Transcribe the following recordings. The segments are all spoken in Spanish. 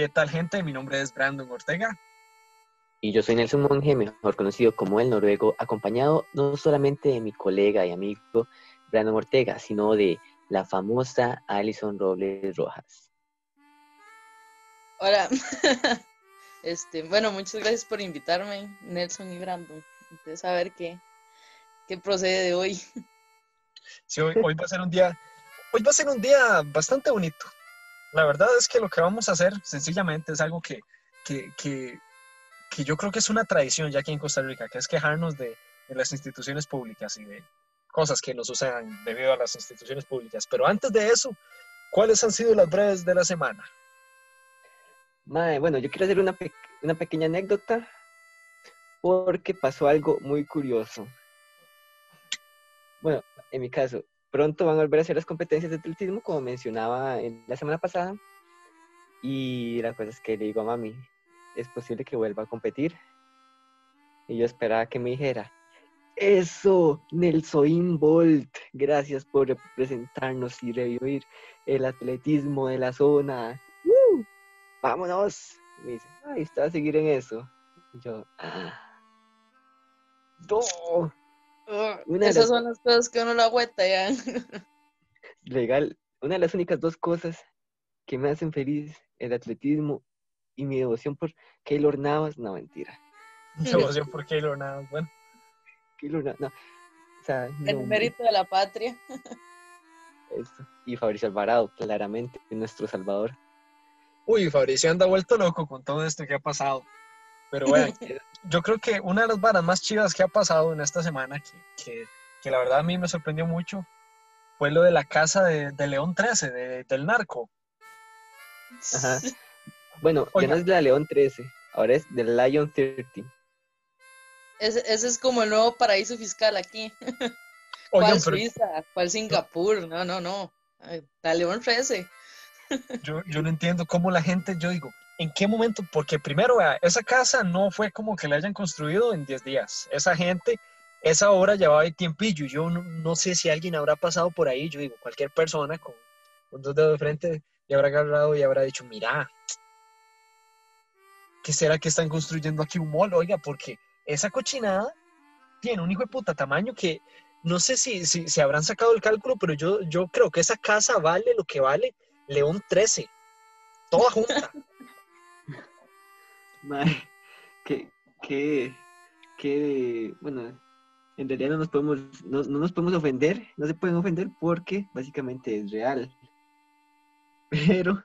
¿Qué tal gente? Mi nombre es Brandon Ortega. Y yo soy Nelson Monge, mejor conocido como el noruego, acompañado no solamente de mi colega y amigo Brandon Ortega, sino de la famosa Alison Robles Rojas. Hola. Este, bueno, muchas gracias por invitarme, Nelson y Brandon. Entonces, a ver qué, qué procede de hoy. Sí, hoy, hoy va a ser un día, hoy va a ser un día bastante bonito. La verdad es que lo que vamos a hacer sencillamente es algo que, que, que, yo creo que es una tradición ya aquí en Costa Rica, que es quejarnos de, de las instituciones públicas y de cosas que nos sucedan debido a las instituciones públicas. Pero antes de eso, ¿cuáles han sido las breves de la semana? Mae, bueno, yo quiero hacer una, una pequeña anécdota porque pasó algo muy curioso. Bueno, en mi caso, pronto van a volver a hacer las competencias de atletismo, como mencionaba en la semana pasada. Y la cosa es que le digo a mami, es posible que vuelva a competir. Y yo esperaba que me dijera, eso, Nelson Bolt, gracias por representarnos y revivir el atletismo de la zona. ¡Woo! ¡Vámonos! Me dice, ay, está a seguir en eso. Yo, ah. Una de Esas las- son las cosas que uno lo agüeta ya. legal, una de las únicas dos cosas que me hacen feliz, el atletismo y mi devoción por Keylor Navas, no, mentira. Devoción por Keylor Navas. Bueno, Keylor Navas, no. O sea, El no, mérito de la patria. esto. Y Fabricio Alvarado, claramente, nuestro salvador. uy, Fabricio anda vuelto loco con todo esto que ha pasado. Pero bueno, yo creo que una de las varas más chivas que ha pasado en esta semana, que, que, que la verdad a mí me sorprendió mucho, fue lo de la casa de, de León 13, de- del narco. Ajá. Bueno, ya Oiga. no es de la León 13, ahora es de Lion 13. Ese, ese es como el nuevo paraíso fiscal aquí. ¿Cuál Oigan, pero Suiza? ¿Cuál Singapur? No, no, no. Ay, La León 13. yo, yo no entiendo cómo la gente, yo digo, ¿en qué momento? Porque primero, esa casa no fue como que la hayan construido en 10 días. Esa gente, esa obra llevaba ahí tiempillo. Yo no, sé si alguien habrá pasado por ahí, yo digo, cualquier persona con, dos dedos de frente le habrá agarrado y habrá dicho, mira, ¿qué será que están construyendo aquí un mall? Oiga, porque esa cochinada tiene un hijo de puta tamaño que no sé si, si, si habrán sacado el cálculo, pero yo, yo creo que esa casa vale lo que vale León 13. Toda junta. Mae, que, que, que, bueno, en realidad no nos podemos, no, no nos podemos ofender, no se pueden ofender porque básicamente es real. Pero,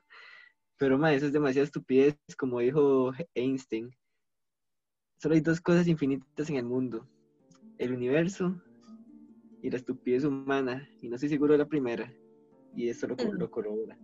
pero mae, eso es demasiada estupidez, como dijo Einstein. Solo hay dos cosas infinitas en el mundo, el universo y la estupidez humana, y no estoy seguro de la primera, y eso lo, lo corrobora.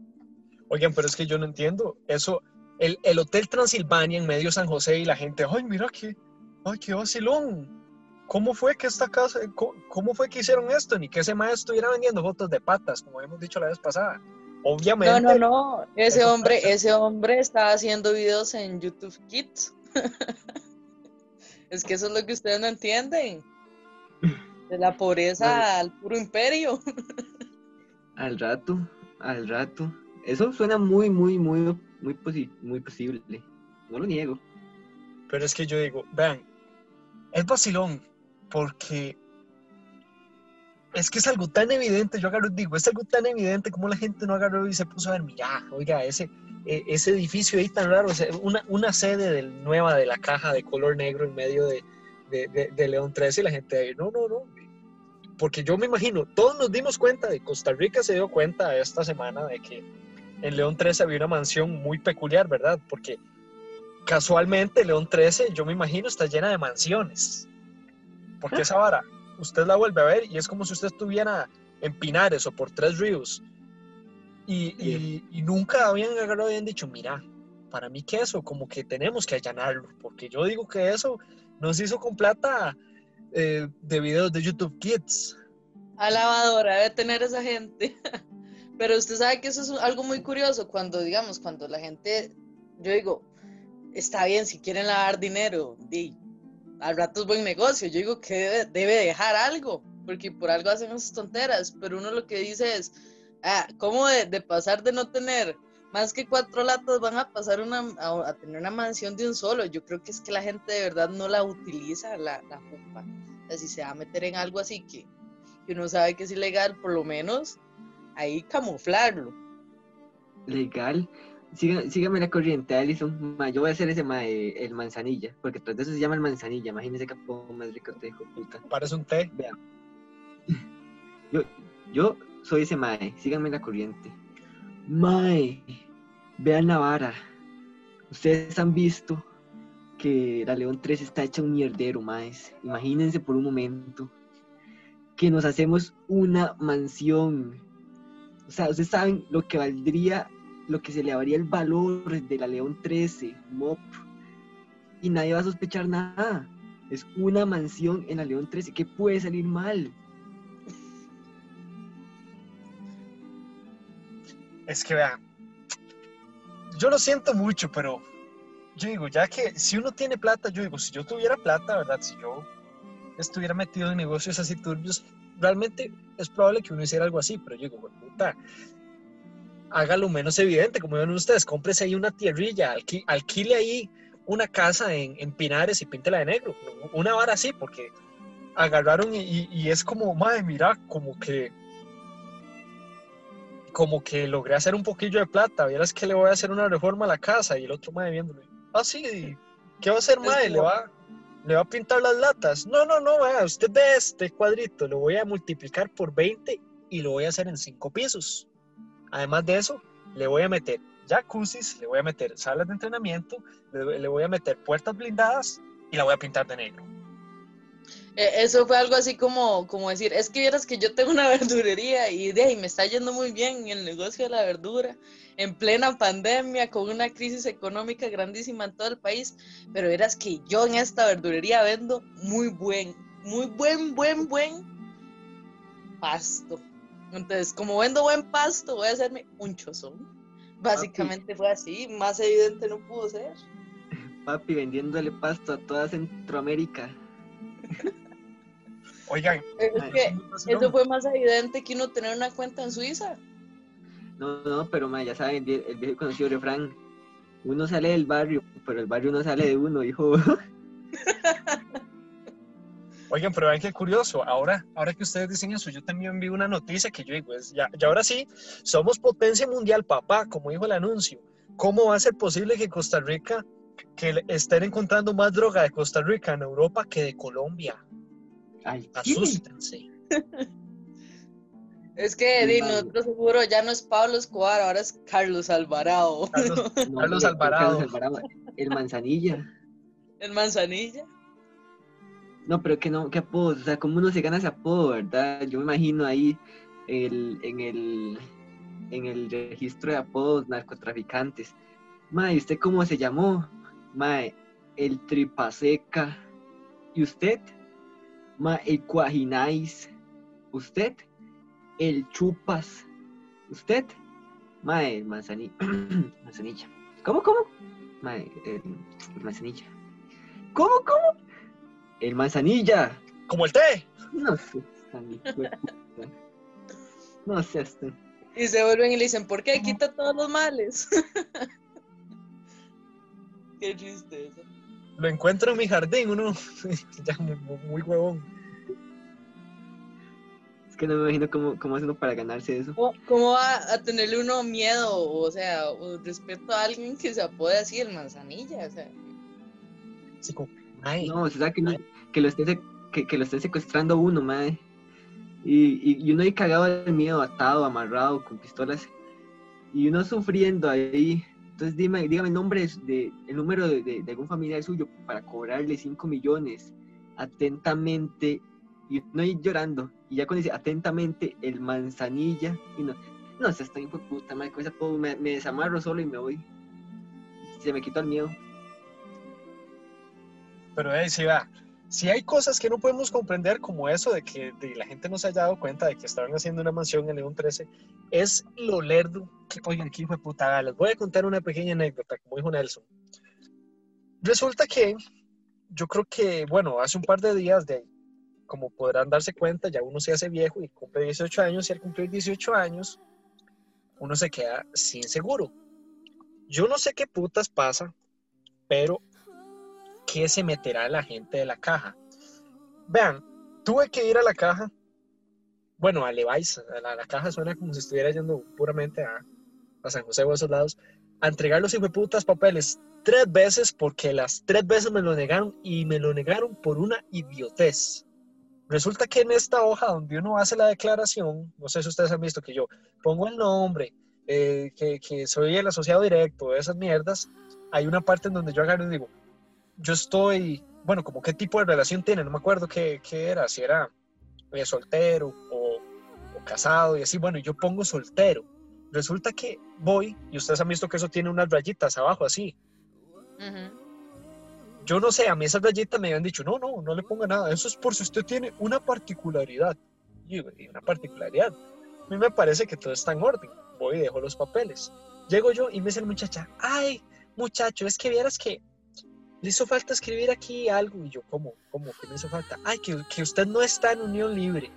Oigan, pero es que yo no entiendo. Eso, el, el Hotel Transilvania en medio de San José y la gente, ay, mira qué, ay, qué vacilón. ¿Cómo fue que esta casa, cómo, fue que hicieron esto? Ni que ese maestro estuviera vendiendo fotos de patas, como hemos dicho la vez pasada. Obviamente. No, no, no. Ese hombre, ese hombre está haciendo videos en YouTube Kids. es que eso es lo que ustedes no entienden. De la pobreza al puro imperio. Al rato, al rato. Eso suena muy, muy, muy, muy, posi- muy posible. No lo niego. Pero es que yo digo, vean, es vacilón, porque es que es algo tan evidente, yo agarro digo, es algo tan evidente como la gente no agarró y se puso a ver, mira, oiga, ese, e- ese edificio ahí tan raro, una, una sede del, nueva de la caja de color negro en medio de, de, de- de León 13 y la gente ahí, no, no, no, porque yo me imagino, todos nos dimos cuenta de Costa Rica se dio cuenta esta semana de que en León 13 había una mansión muy peculiar, ¿verdad? Porque casualmente León 13, yo me imagino, está llena de mansiones. Porque esa vara, usted la vuelve a ver y es como si usted estuviera en Pinares o por Tres Ríos. Y, y- y nunca habían agarrado y habían dicho, mira, para mí que eso, como que tenemos que allanarlo. Porque yo digo que eso nos hizo con plata eh, de videos de YouTube Kids. Alabadora debe tener esa gente. Pero usted sabe que eso es algo muy curioso cuando, digamos, cuando la gente, yo digo, está bien, si quieren lavar dinero, di, al rato es buen negocio. Yo digo que debe, debe dejar algo, porque por algo hacen esas tonteras. Pero uno lo que dice es, ah, ¿cómo de, de pasar de no tener más que cuatro latas van a pasar una, a, a tener una mansión de un solo. Yo creo que es que la gente de verdad no la utiliza, la, la jupa. O sea, si se va a meter en algo así que, que uno sabe que es ilegal, por lo menos ahí camuflarlo. Legal. Siga- sígame la corriente, Alison. Ma, yo voy a hacer ese ma, eh, el manzanilla, porque tras de eso se llama el manzanilla. Imagínese que poco más rico te dijo puta. Parece un té. Vean. Yo, yo soy ese mae, síganme la corriente. Mae, vean la vara. Ustedes han visto que la León 3 está hecha un mierdero, maes. Imagínense por un momento que nos hacemos una mansión. O sea, ustedes saben lo que valdría, lo que se le daría el valor de la León 13, MOP. Y nadie va a sospechar nada. Es una mansión en la León 13. ¿Qué puede salir mal? Es que vean, yo lo siento mucho, pero yo digo, ya que si uno tiene plata, yo digo, si yo tuviera plata, ¿verdad? Si yo estuviera metido en negocios así turbios, realmente es probable que uno hiciera algo así, pero yo digo, "Güey, puta, hágalo menos evidente, como ven ustedes, cómprese ahí una tierrilla, alqui- alquile ahí una casa en, en Pinares y píntela de negro, una vara así, porque agarraron y, y- y es como, madre, mira, como que como que logré hacer un poquillo de plata, vieras que le voy a hacer una reforma a la casa y el otro madre viéndolo. Ah, sí, ¿qué va a hacer, madre? ¿Le va, ¿Le va a pintar las latas? No, no, no, vea, usted ve este cuadrito, lo voy a multiplicar por 20 y lo voy a hacer en 5 pisos. Además de eso, le voy a meter jacuzzis, le voy a meter salas de entrenamiento, le, le voy a meter puertas blindadas y la voy a pintar de negro. Eh, Eso fue algo así como, como decir, es que vieras que yo tengo una verdurería y de ahí me está yendo muy bien en el negocio de la verdura, en plena pandemia, con una crisis económica grandísima en todo el país, pero vieras que yo en esta verdurería vendo muy buen, muy buen, buen, buen pasto. Entonces, como vendo buen pasto, voy a hacerme un chozón. Básicamente fue así, más evidente no pudo ser. Papi, vendiéndole pasto a toda Centroamérica. Oigan, Es que eso fue más evidente que uno tener una cuenta en Suiza. No, no, pero ma, ya saben, el, el viejo conocido refrán. Uno sale del barrio, pero el barrio no sale de uno, hijo. Oigan, pero vean qué curioso. Ahora, ahora que ustedes dicen eso, yo también vi una noticia que yo digo, es, ya, ya ahora sí, somos potencia mundial, papá, como dijo el anuncio. ¿Cómo va a ser posible que Costa Rica, que le- estén encontrando más droga de Costa Rica en Europa que de Colombia? Ay. Asústense. Es que di, nosotros seguro ya no es Pablo Escobar, ahora es Carlos Alvarado, Carlos, No, Carlos hombre, Alvarado. Carlos Alvarado. El manzanilla. el Manzanilla. No, pero que no, qué apodo, o sea, cómo uno se gana ese apodo, ¿verdad? Yo me imagino ahí el, en el en el registro de apodos narcotraficantes. Mae, ¿usted cómo se llamó? Mae, el tripaseca. ¿Y usted? Mae, el cuajinais. ¿Usted? El chupas. ¿Usted? Mae, el manzani- manzanilla. ¿Cómo, cómo? Mae, el, el manzanilla. ¿Cómo, cómo? El manzanilla. Como el té. No sé. No sé, hasta. Y se vuelven y le dicen, ¿por qué? Quita todos los males. Qué tristeza. Lo encuentro en mi jardín, uno ya muy, muy huevón. Es que no me imagino cómo, cómo hace uno para ganarse eso. ¿Cómo, cómo va a tenerle uno miedo, o sea, o respeto a alguien que se apode así el Manzanilla? O sea, Así como, ay, No, o sea, que, no- que, lo esté, se- que, que lo esté secuestrando uno, madre. Y, y, y uno ahí cagado del miedo, atado, amarrado, con pistolas. Y uno sufriendo ahí. Entonces dime, dígame el nombre de, el número de, algún familiar suyo para cobrarle 5 millones. Atentamente. Y uno ahí llorando. Y ya cuando dice atentamente el manzanilla. Y no, no sé, estoy hijo de puta, madre, con me, desamarro solo y me voy. Se me quitó el miedo. Pero ahí sí va. Si hay cosas que no podemos comprender, como eso de que de la gente no se haya dado cuenta de que estaban haciendo una mansión en León 13, es lo lerdo. Que, oigan, qué hijo de puta, les voy a contar una pequeña anécdota, como dijo Nelson. Resulta que yo creo que, bueno, hace un par de días de como podrán darse cuenta, ya uno se hace viejo y cumple 18 años, y al cumplir 18 años, uno se queda sin seguro. Yo no sé qué putas pasa, pero ¿qué se meterá la gente de la caja? Vean, tuve que ir a la caja, bueno, a Levi's, a la, la caja suena como si estuviera yendo puramente a, a San José o a esos lados, a entregar los putas papeles tres veces porque las tres veces me lo negaron y me lo negaron por una idiotez. Resulta que en esta hoja donde uno hace la declaración, no sé si ustedes han visto que yo pongo el nombre, eh, que, que, soy el asociado directo de esas mierdas, hay una parte en donde yo agarro y digo, yo estoy, bueno, como qué tipo de relación tiene, no me acuerdo qué, qué era, si era eh, soltero o, casado y así, bueno, yo pongo soltero. Resulta que voy, y ustedes han visto que eso tiene unas rayitas abajo así, Ujú. yo no sé, a mí esas rayitas me habían dicho, no, no, no le ponga nada, eso es por si usted tiene una particularidad. Y yo, "¿Y una particularidad. A mí me parece que todo está en orden. Voy y dejo los papeles. Llego yo y me dice la muchacha, ay, muchacho, es que vieras que le hizo falta escribir aquí algo. Y yo, ¿cómo? ¿Cómo? ¿Qué me hizo falta? Ay, que, que usted no está en unión libre.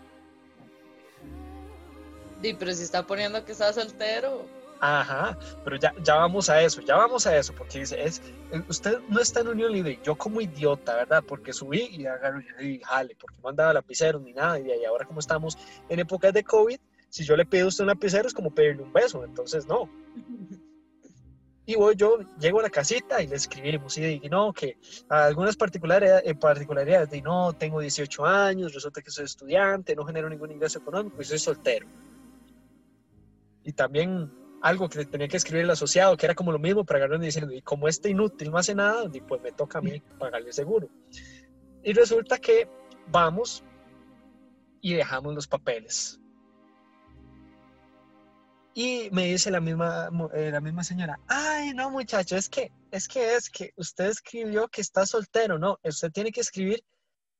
Sí, pero si está poniendo que está soltero. Ajá, pero ya, ya vamos a eso, ya vamos a eso, porque dice, es, eh, usted no está en unión libre, yo como idiota, ¿verdad? Porque subí y agarro y jale, porque no andaba lapicero ni nada, y ahí ahora como estamos en épocas de COVID, si yo le pido a usted un lapicero es como pedirle un beso, entonces no. Y voy yo, llego a la casita y le escribimos y digo, no, que algunas particularidades, eh, particularidades de no, tengo 18 años, resulta que soy estudiante, no genero ningún ingreso económico y soy soltero. Y también algo que tenía que escribir el asociado, que era como lo mismo, para agarrar y diciendo, y como este inútil no hace nada, pues me toca a mí pagarle seguro. Y resulta que vamos y dejamos los papeles. Y me dice la misma, eh, la misma señora, ay, no muchacho, es que, es que es que usted escribió que está soltero, no, usted tiene que escribir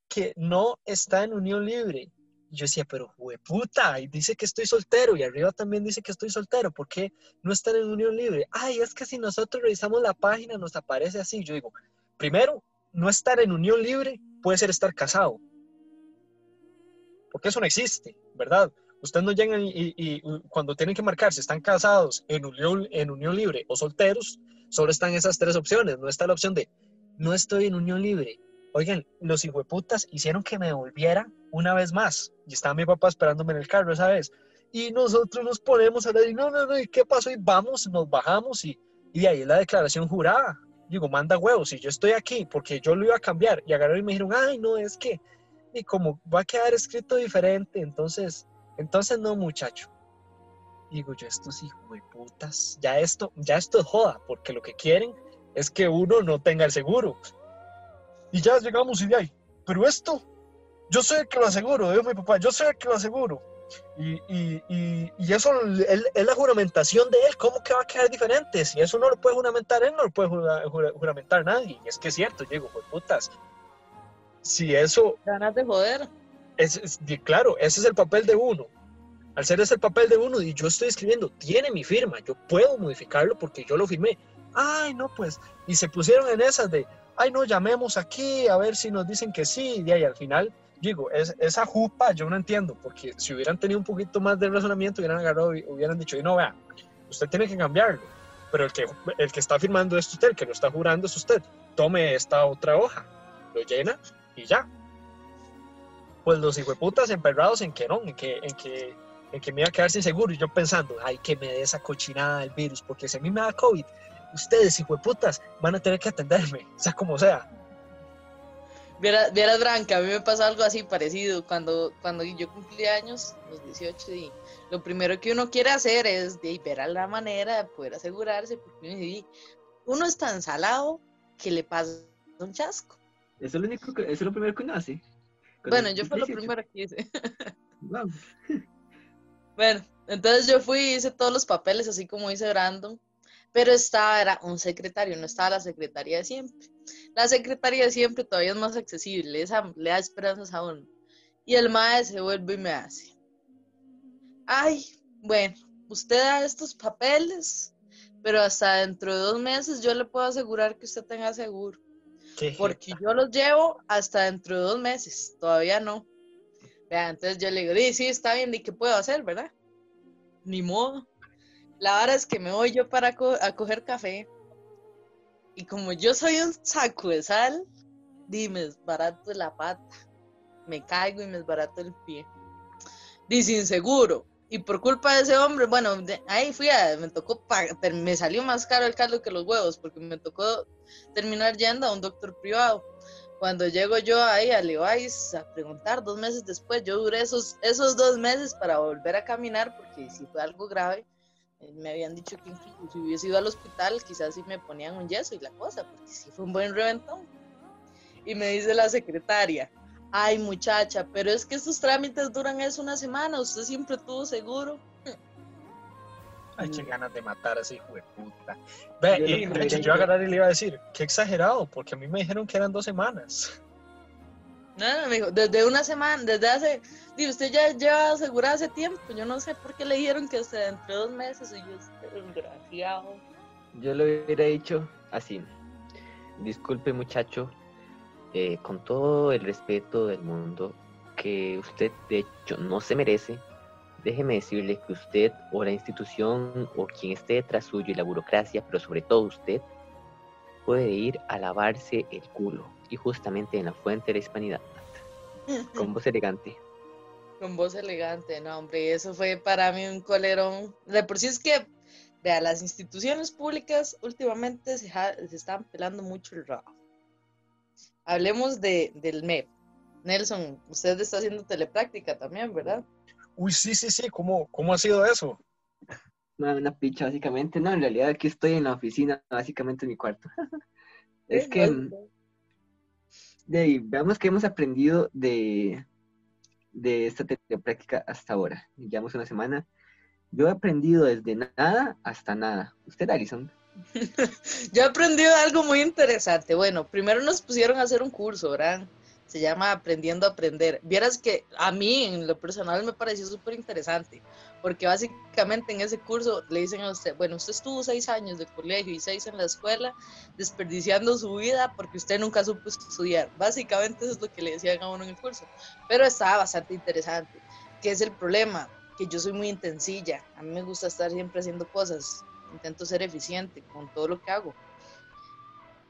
que no está en unión libre. Yo decía, pero puta, y dice que estoy soltero, y arriba también dice que estoy soltero, ¿por qué no están en unión libre? Ay, es que si nosotros revisamos la página nos aparece así. Yo digo, primero, no estar en unión libre puede ser estar casado. Porque eso no existe, ¿verdad? Ustedes no llegan y cuando tienen que marcar si están casados en unión, en unión libre o solteros, solo están esas tres opciones. No está la opción de no estoy en unión libre. Oigan, los hijueputas hicieron que me devolviera una vez más. Y estaba mi papá esperándome en el carro esa vez. Y nosotros nos ponemos a hablar y no, no, no, ¿y qué pasó? Y vamos, nos bajamos y, y ahí es la declaración jurada. Digo, manda huevos, si yo estoy aquí porque yo lo iba a cambiar y agarraron y me dijeron, ay, no, es que, y como va a quedar escrito diferente, entonces, entonces no, muchacho. Digo yo, estos hijos de putas, ya esto, ya esto es joda, porque lo que quieren es que uno no tenga el seguro. Y ya llegamos y de ahí, pero esto, yo soy el que lo aseguro, dijo mi papá, yo soy el que lo aseguro. Y, y, y, y eso es, la juramentación de él, ¿cómo que va a quedar diferente? Si eso no lo puede juramentar él, no lo puede jura- jura- juramentar nadie. Y es que es cierto, yo digo, "Jue putas, si eso Ganas de joder. es, es- claro, ese es el papel de uno. Al ser ese el papel de uno y yo estoy escribiendo, tiene mi firma, yo puedo modificarlo porque yo lo firmé. Ay, no, pues, y se pusieron en esas de, ay, no, llamemos aquí a ver si nos dicen que sí, y ahí al final, digo, es, esa jupa yo no entiendo, porque si hubieran tenido un poquito más de razonamiento, hubieran agarrado y hubieran dicho, y no, vea, usted tiene que cambiarlo, pero el que, el que está firmando es usted, el que lo está jurando es usted, tome esta otra hoja, lo llena y ya pues los hijueputas emperrados en que no, en que, en que, en que me iba a quedar sin seguro. Y yo pensando, ay, que me dé esa cochinada del virus, porque si a mí me da COVID, ustedes, hijueputas, van a tener que atenderme, sea como sea. Vieras, vieras, Branca, a mí me pasó algo así parecido. Cuando, cuando yo cumplí años, los 18, y lo primero que uno quiere hacer es de, ver a la manera de poder asegurarse, porque uno, dice, uno es tan salado que le pasa un chasco. Eso es lo, único que, eso es lo primero que uno hace. Bueno, yo fue lo 18. primero que hice. Wow. Bueno, entonces yo fui y hice todos los papeles, así como hice Brandon, pero estaba, era un secretario, no estaba la secretaría de siempre. La secretaría de siempre todavía es más accesible, esa le da esperanzas a uno. Y el maestro se vuelve y me hace, ay, bueno, usted da estos papeles, pero hasta dentro de dos meses yo le puedo asegurar que usted tenga seguro, Qué porque yo los llevo hasta dentro de dos meses, todavía no. Vea, entonces yo le digo, sí, sí, está bien, ¿y qué puedo hacer, verdad? Ni modo. La vara es que me voy yo para a coger café. Y como yo soy un saco de sal, dime, desbarato la pata. Me caigo y me desbarato el pie. Dice inseguro. Y por culpa de ese hombre, bueno, de- ahí fui a, me tocó, me salió más caro el caldo que los huevos, porque me tocó terminar yendo a un doctor privado. Cuando llego yo ahí a Levi's a preguntar dos meses después, yo duré esos, esos dos meses para volver a caminar, porque si fue algo grave, me habían dicho que incluso si hubiese ido al hospital, quizás sí me ponían un yeso y la cosa, porque sí fue un buen reventón. Y me dice la secretaria, ay muchacha, pero es que estos trámites duran es una semana, usted siempre tuvo seguro. Ay, qué ganas de matar a ese hijo de puta. Ve, Yo y hubiera yo a y le iba a decir, qué exagerado, porque a mí me dijeron que eran dos semanas. No, no, dijo, desde una semana, desde hace, digo, usted ya lleva asegurada hace tiempo, yo no sé por qué le dijeron que hasta dentro de dos meses, y yo, este desgraciado. Yo lo hubiera dicho así. Disculpe muchacho, eh, con todo el respeto del mundo que usted de hecho no se merece, déjeme decirle que usted o la institución o quien esté detrás suyo y la burocracia, pero sobre todo usted, puede ir a lavarse el culo y justamente en la fuente de la hispanidad, con voz elegante. Con voz elegante, no, hombre, eso fue para mí un colerón. De por sí es que, vea, las instituciones públicas últimamente se, ja- se están pelando mucho el rabo. Hablemos de, del MEP. Nelson, usted está haciendo telepráctica también, ¿verdad? Uy, sí, sí, sí, ¿cómo, cómo ha sido eso? No, una picha básicamente, no, en realidad aquí estoy en la oficina, básicamente en mi cuarto. es que... De veamos qué hemos aprendido de, de esta práctica hasta ahora. Llevamos una semana. Yo he aprendido desde nada hasta nada. ¿Usted, Alison? Yo he aprendido algo muy interesante. Bueno, primero nos pusieron a hacer un curso, ¿verdad? Se llama Aprendiendo a Aprender. Vieras que a mí, en lo personal, me pareció súper interesante, porque básicamente en ese curso le dicen a usted, bueno, usted estuvo seis años de colegio y seis en la escuela, desperdiciando su vida porque usted nunca supo estudiar. Básicamente eso es lo que le decían a uno en el curso. Pero estaba bastante interesante. ¿Qué es el problema? Que yo soy muy intensilla. A mí me gusta estar siempre haciendo cosas intento ser eficiente con todo lo que hago.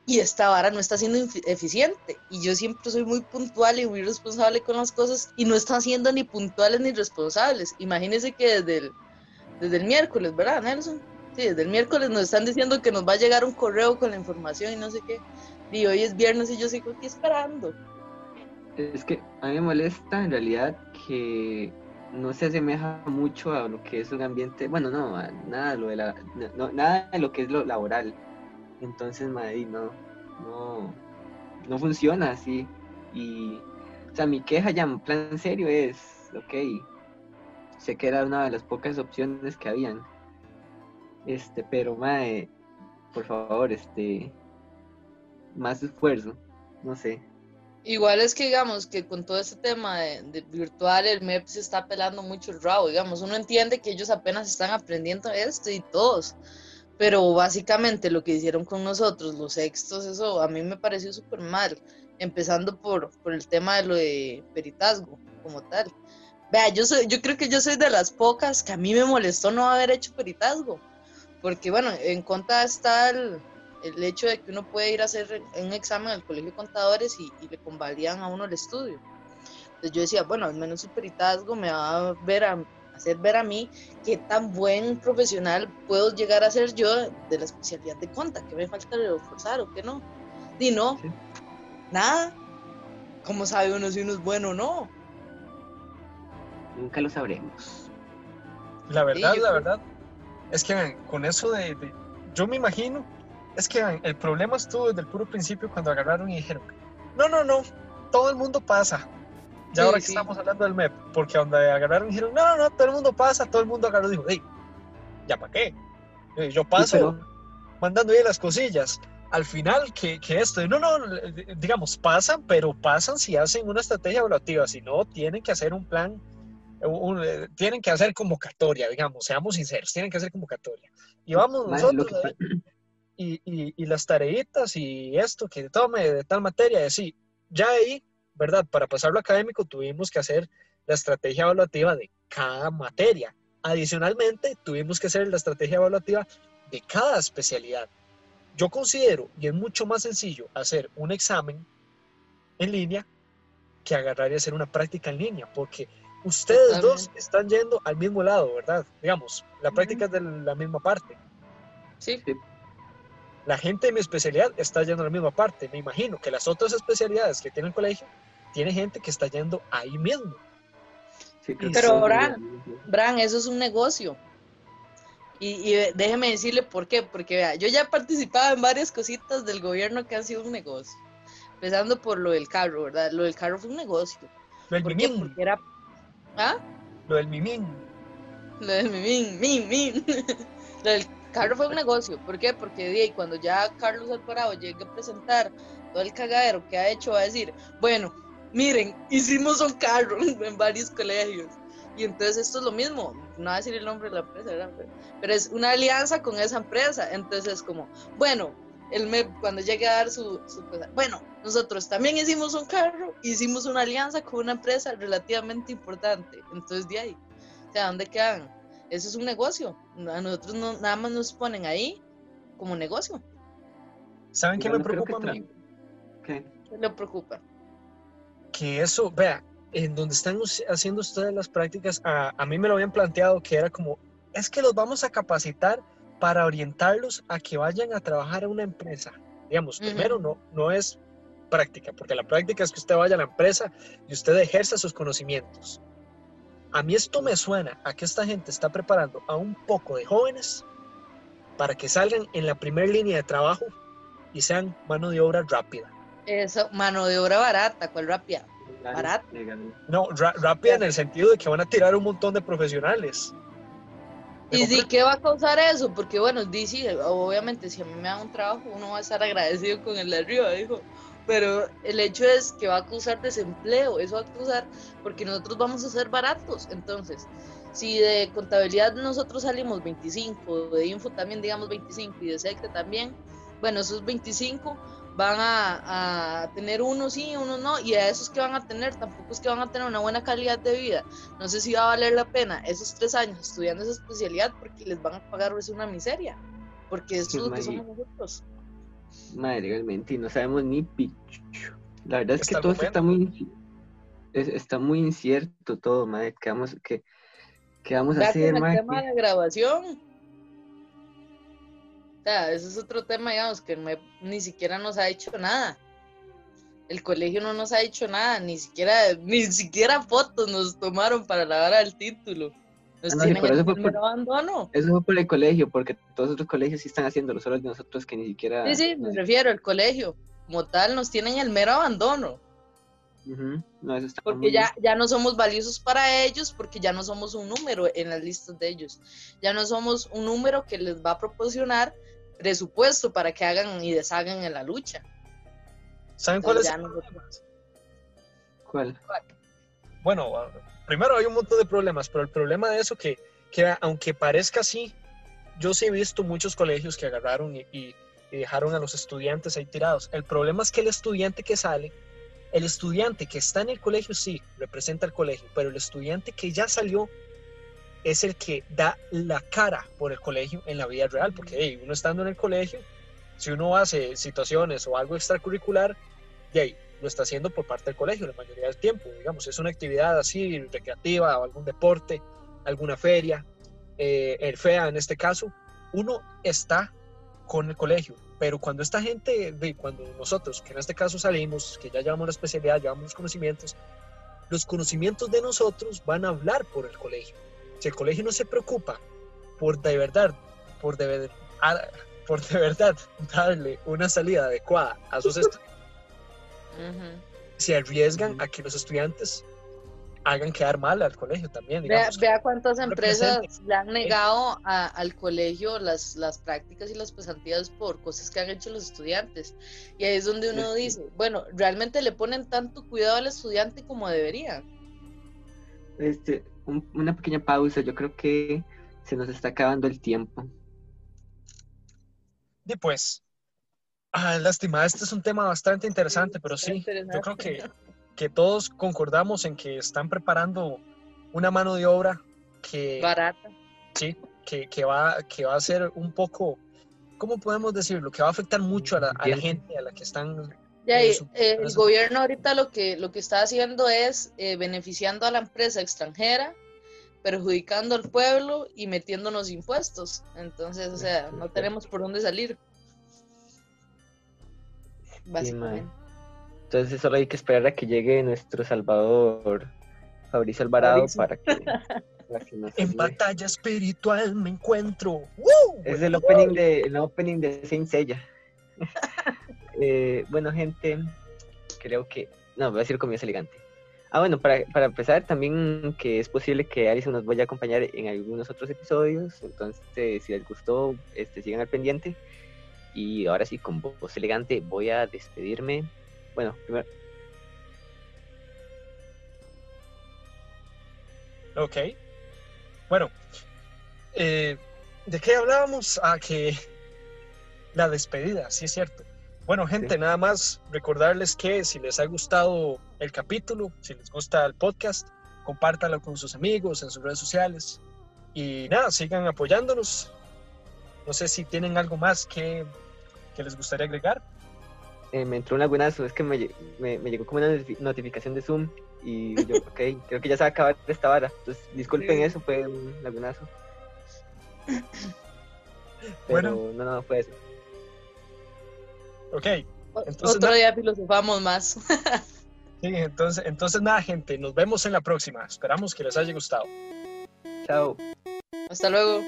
Y esta vara no está siendo eficiente. Y yo siempre soy muy puntual y muy responsable con las cosas y no están siendo ni puntuales ni responsables. Imagínense que desde el, desde el miércoles, ¿verdad, Nelson? Sí, desde el miércoles nos están diciendo que nos va a llegar un correo con la información y no sé qué. Y hoy es viernes y yo sigo aquí esperando. Es que a mí me molesta en realidad que no se asemeja mucho a lo que es un ambiente, bueno, no, nada lo de la, no, nada de lo que es lo laboral. Entonces, Madrid, no, no, no funciona así. Y, o sea, mi queja ya en plan serio es, ok, sé que era una de las pocas opciones que habían. Este, pero, mae, por favor, este, más esfuerzo, no sé. Igual es que digamos que con todo este tema de, de virtual el MEP se está pelando mucho el rabo, digamos, uno entiende que ellos apenas están aprendiendo esto y todos, pero básicamente lo que hicieron con nosotros, los sextos, eso a mí me pareció súper mal, empezando por, por el tema de lo de peritazgo como tal. Vea, yo soy, yo creo que yo soy de las pocas que a mí me molestó no haber hecho peritazgo, porque bueno, en contra está el, el hecho de que uno puede ir a hacer un examen al colegio de contadores y, y le convalidan a uno el estudio. Entonces yo decía, bueno, al menos el peritazgo me va a ver a, hacer ver a mí qué tan buen profesional puedo llegar a ser yo de la especialidad de conta, que me falta reforzar o qué no. Y no, Sí. nada. ¿Cómo sabe uno si uno es bueno o no? Nunca lo sabremos. La verdad, la creo- verdad, es que con eso de, de- yo me imagino, es que el problema estuvo desde el puro principio cuando agarraron y dijeron, no, no, no, todo el mundo pasa. Ya Sí, ahora que sí. estamos hablando del MEP, porque cuando agarraron dijeron, no, no, no, todo el mundo pasa, todo el mundo agarró y dijo, hey, ¿ya para qué? Eh, Yo paso pero- mandando ahí las cosillas. Al final, que, que esto, no, no, eh, digamos, pasan, pero pasan si hacen una estrategia evaluativa, si no, tienen que hacer un plan, un- eh, tienen que hacer convocatoria, digamos, seamos sinceros, tienen que hacer convocatoria. Y vamos nosotros que y, y, y las tareitas y esto que tome de tal materia, y así, ya ahí, ¿verdad? Para pasar lo académico tuvimos que hacer la estrategia evaluativa de cada materia. Adicionalmente, tuvimos que hacer la estrategia evaluativa de cada especialidad. Yo considero, y es mucho más sencillo, hacer un examen en línea que agarrar y hacer una práctica en línea, porque ustedes dos están yendo al mismo lado, ¿verdad? Digamos, la práctica es de la misma parte. Sí. La gente de mi especialidad está yendo a la misma parte. Me imagino que las otras especialidades que tiene el colegio, tiene gente que está yendo ahí mismo. Pero, Bran, Bran, eso es un negocio. Y, déjeme decirle por qué, porque vea, yo ya he participado en varias cositas del gobierno que han sido un negocio. Empezando por lo del carro, ¿verdad? Lo del carro fue un negocio. Lo del ¿Por mimín. Porque era... ¿Ah? Lo del mimín. Lo del mimín, mim, mim. lo del carro fue un negocio. ¿Por qué? Porque cuando ya Carlos Alvarado llegue a presentar todo el cagadero que ha hecho, va a decir, bueno, miren, hicimos un carro en varios colegios. Y entonces esto es lo mismo, no voy a decir el nombre de la empresa, pero es una alianza con esa empresa. Entonces es como, bueno, el MEP cuando llegue a dar su, su bueno, nosotros también hicimos un carro, hicimos una alianza con una empresa relativamente importante. Entonces de ahí, o sea, ¿dónde quedan? Eso es un negocio. A nosotros no, nada más nos ponen ahí como negocio. ¿Saben qué me preocupa a mí? ¿Qué? ¿Qué le preocupa? que eso, vea, en donde están haciendo ustedes las prácticas, a, mí me lo habían planteado que era como, es que los vamos a capacitar para orientarlos a que vayan a trabajar a una empresa. Digamos, primero no, no es práctica, porque la práctica es que usted vaya a la empresa y usted ejerza sus conocimientos. A mí esto me suena a que esta gente está preparando a un poco de jóvenes para que salgan en la primera línea de trabajo y sean mano de obra rápida. Eso, mano de obra barata, ¿cuál rápida? Barata. No, rápida en el sentido de que van a tirar un montón de profesionales. ¿Y sí qué va a causar eso? Porque bueno, dice, obviamente si a mí me dan un trabajo, uno va a estar agradecido con el de arriba, dijo. Pero el hecho es que va a causar desempleo, eso va a causar porque nosotros vamos a ser baratos. Entonces, si de contabilidad nosotros salimos 25, de info también digamos 25 y de SECTE también, bueno, esos 25 van a, tener uno sí, uno no, y a esos que van a tener, tampoco es que van a tener una buena calidad de vida. No sé si va a valer la pena esos tres años estudiando esa especialidad porque les van a pagar es una miseria, porque es lo que somos nosotros. Madre, legalmente, y no sabemos ni picho. La verdad es que todo esto está muy, está muy incierto todo, madre, ¿qué vamos, qué, qué vamos a hacer, madre? El tema de grabación sea, ese es otro tema, digamos, que ni siquiera nos ha hecho nada. El colegio no nos ha hecho nada, ni siquiera, ni siquiera fotos nos tomaron para la hora del título. Nos ah, tienen eso, fue por, abandono. eso fue por el colegio, porque todos otros colegios sí están haciéndolo, solo de nosotros que ni siquiera. Sí, sí, me refiero al colegio. Como tal, nos tienen el mero abandono. no, eso está porque ya, ya no somos valiosos para ellos, porque ya no somos un número en las listas de ellos. Ya no somos un número que les va a proporcionar presupuesto para que hagan y deshagan en la lucha. ¿Saben cuál es? ¿Cuál? Bueno, primero hay un montón de problemas, pero el problema de eso que, que aunque parezca así, yo sí he visto muchos colegios que agarraron y, dejaron a los estudiantes ahí tirados. El problema es que el estudiante que sale, el estudiante que está en el colegio sí representa al colegio, pero el estudiante que ya salió es el que da la cara por el colegio en la vida real, porque uno estando en el colegio, si uno hace situaciones o algo extracurricular, de ahí lo está haciendo por parte del colegio la mayoría del tiempo, digamos, es una actividad así recreativa o algún deporte, alguna feria, eh, el FEA en este caso, uno está con el colegio, pero cuando esta gente, cuando nosotros, que en este caso salimos, que ya llevamos la especialidad, llevamos los conocimientos, los conocimientos de nosotros van a hablar por el colegio. Si el colegio no se preocupa por de verdad, por de, por de verdad darle una salida adecuada a sus estudiantes, se arriesgan a que los estudiantes hagan quedar mal al colegio también. vea, cuántas empresas le han negado al colegio las, las prácticas y las pasantías por cosas que han hecho los estudiantes. Y ahí es donde uno dice, bueno, realmente le ponen tanto cuidado al estudiante como deberían. Este, una pequeña pausa. Yo creo que se nos está acabando el tiempo. Y pues, ah, lástima, este es un tema bastante interesante, pero sí, yo creo que, que todos concordamos en que están preparando una mano de obra que, Barata. sí, que, que va, que va a ser un poco, ¿cómo podemos decirlo? Que va a afectar mucho a la, a la Bien. gente a la que están... Ya, Eh, eh, el gobierno ahorita lo que, lo que está haciendo es eh, beneficiando a la empresa extranjera, perjudicando al pueblo y metiéndonos impuestos. Entonces, o sea, no tenemos por dónde salir. Básicamente. Entonces solo hay que esperar a que llegue nuestro Salvador Fabricio Alvarado Fabricio. para que, para que nos En ayude. batalla espiritual me encuentro. ¡Woo! Es el opening de, el opening de Saint Seiya. Eh, bueno, gente, creo que. No, voy a decir comienzo elegante. Ah, bueno, para, para empezar, también que es posible que Alison nos vaya a acompañar en algunos otros episodios. Entonces, si les gustó, este, sigan al pendiente. Y ahora sí, con voz elegante, voy a despedirme. Bueno, primero, Ok. Bueno, eh, ¿de qué hablábamos? Ah, que la despedida, sí es cierto. Bueno, gente, Sí. nada más recordarles que si les ha gustado el capítulo, si les gusta el podcast, compártanlo con sus amigos en sus redes sociales. Y nada, sigan apoyándonos. No sé si tienen algo más que, que les gustaría agregar. eh, me entró un lagunazo. Es que me, me, me llegó como una notifi- notificación de Zoom. Y yo, ok, creo que ya se va a acabar esta vara. Entonces, disculpen Sí. eso, fue un lagunazo. Pero Bueno. no, no, fue eso. Ok, Entonces, Otro día filosofamos más. sí, entonces, entonces nada, gente, nos vemos en la próxima. Esperamos que les haya gustado. Chao. Hasta luego.